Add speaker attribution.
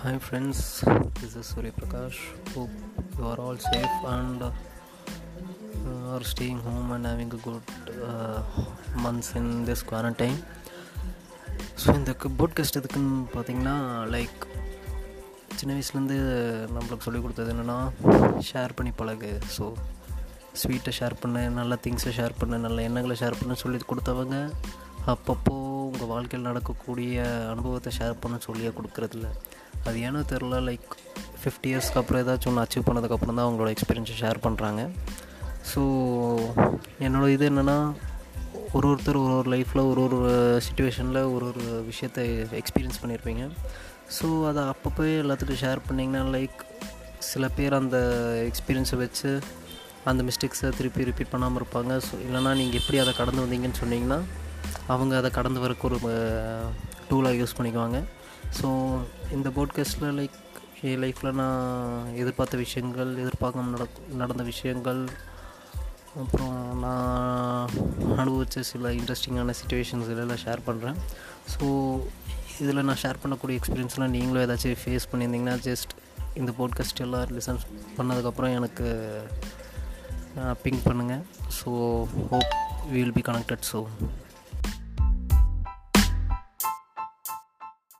Speaker 1: Hi friends, this is Surya Prakash. Hope you are all safe and uh, are staying home and having a good uh, months in this quarantine. So இந்த podcast எதுக்குன்னு பார்த்தீங்கன்னா like சின்ன வயசுலேருந்து நம்மளுக்கு சொல்லிக் கொடுத்தது என்னென்னா share பண்ணி பழகு ஸோ ஸ்வீட்டை ஷேர் பண்ணு நல்ல திங்ஸை ஷேர் பண்ணு நல்ல எண்ணங்களை ஷேர் பண்ணு சொல்லி கொடுத்தவங்க அப்பப்போ உங்கள் வாழ்க்கையில் நடக்கக்கூடிய அனுபவத்தை ஷேர் பண்ண சொல்லியே கொடுக்குறதில்ல அது ஏனோ தெரில லைக் ஃபிஃப்டி இயர்ஸ்க்கு அப்புறம் ஏதாச்சும் ஒன்று அச்சீவ் பண்ணதுக்கப்புறம் தான் அவங்களோட எக்ஸ்பீரியன்ஸை ஷேர் பண்ணுறாங்க ஸோ என்னோடய இது என்னென்னா ஒரு ஒருத்தர் ஒரு ஒரு லைஃப்பில் ஒரு ஒரு சுச்சுவேஷனில் ஒரு ஒரு விஷயத்தை எக்ஸ்பீரியன்ஸ் பண்ணியிருப்பீங்க ஸோ அதை அப்பப்போ எல்லாத்துக்கும் ஷேர் பண்ணிங்கன்னா லைக் சில பேர் அந்த எக்ஸ்பீரியன்ஸை வச்சு அந்த மிஸ்டேக்ஸை திருப்பி ரிப்பீட் பண்ணாமல் இருப்பாங்க. ஸோ இல்லைனா நீங்கள் எப்படி அதை கடந்து வந்தீங்கன்னு சொன்னீங்கன்னா அவங்க அதை கடந்து வரக்கு ஒரு டூலாக யூஸ் பண்ணிக்குவாங்க. ஸோ இந்த போட்காஸ்ட்டில் லைக் என் லைஃப்பில் நான் எதிர்பார்த்த விஷயங்கள் எதிர்பார்க்காம நட நடந்த விஷயங்கள் அப்புறம் நான் அனுபவித்த சில இன்ட்ரெஸ்டிங்கான சுச்சுவேஷன்ஸ் இதெல்லாம் ஷேர் பண்ணுறேன் ஸோ இதில் நான் ஷேர் பண்ணக்கூடிய எக்ஸ்பீரியன்ஸ்லாம் நீங்களும் ஏதாச்சும் ஃபேஸ் பண்ணியிருந்தீங்கன்னா ஜஸ்ட் இந்த போட்காஸ்ட் எல்லாம் லிசன் பண்ணதுக்கப்புறம் எனக்கு பிங்க் பண்ணுங்கள் so hope will be connected so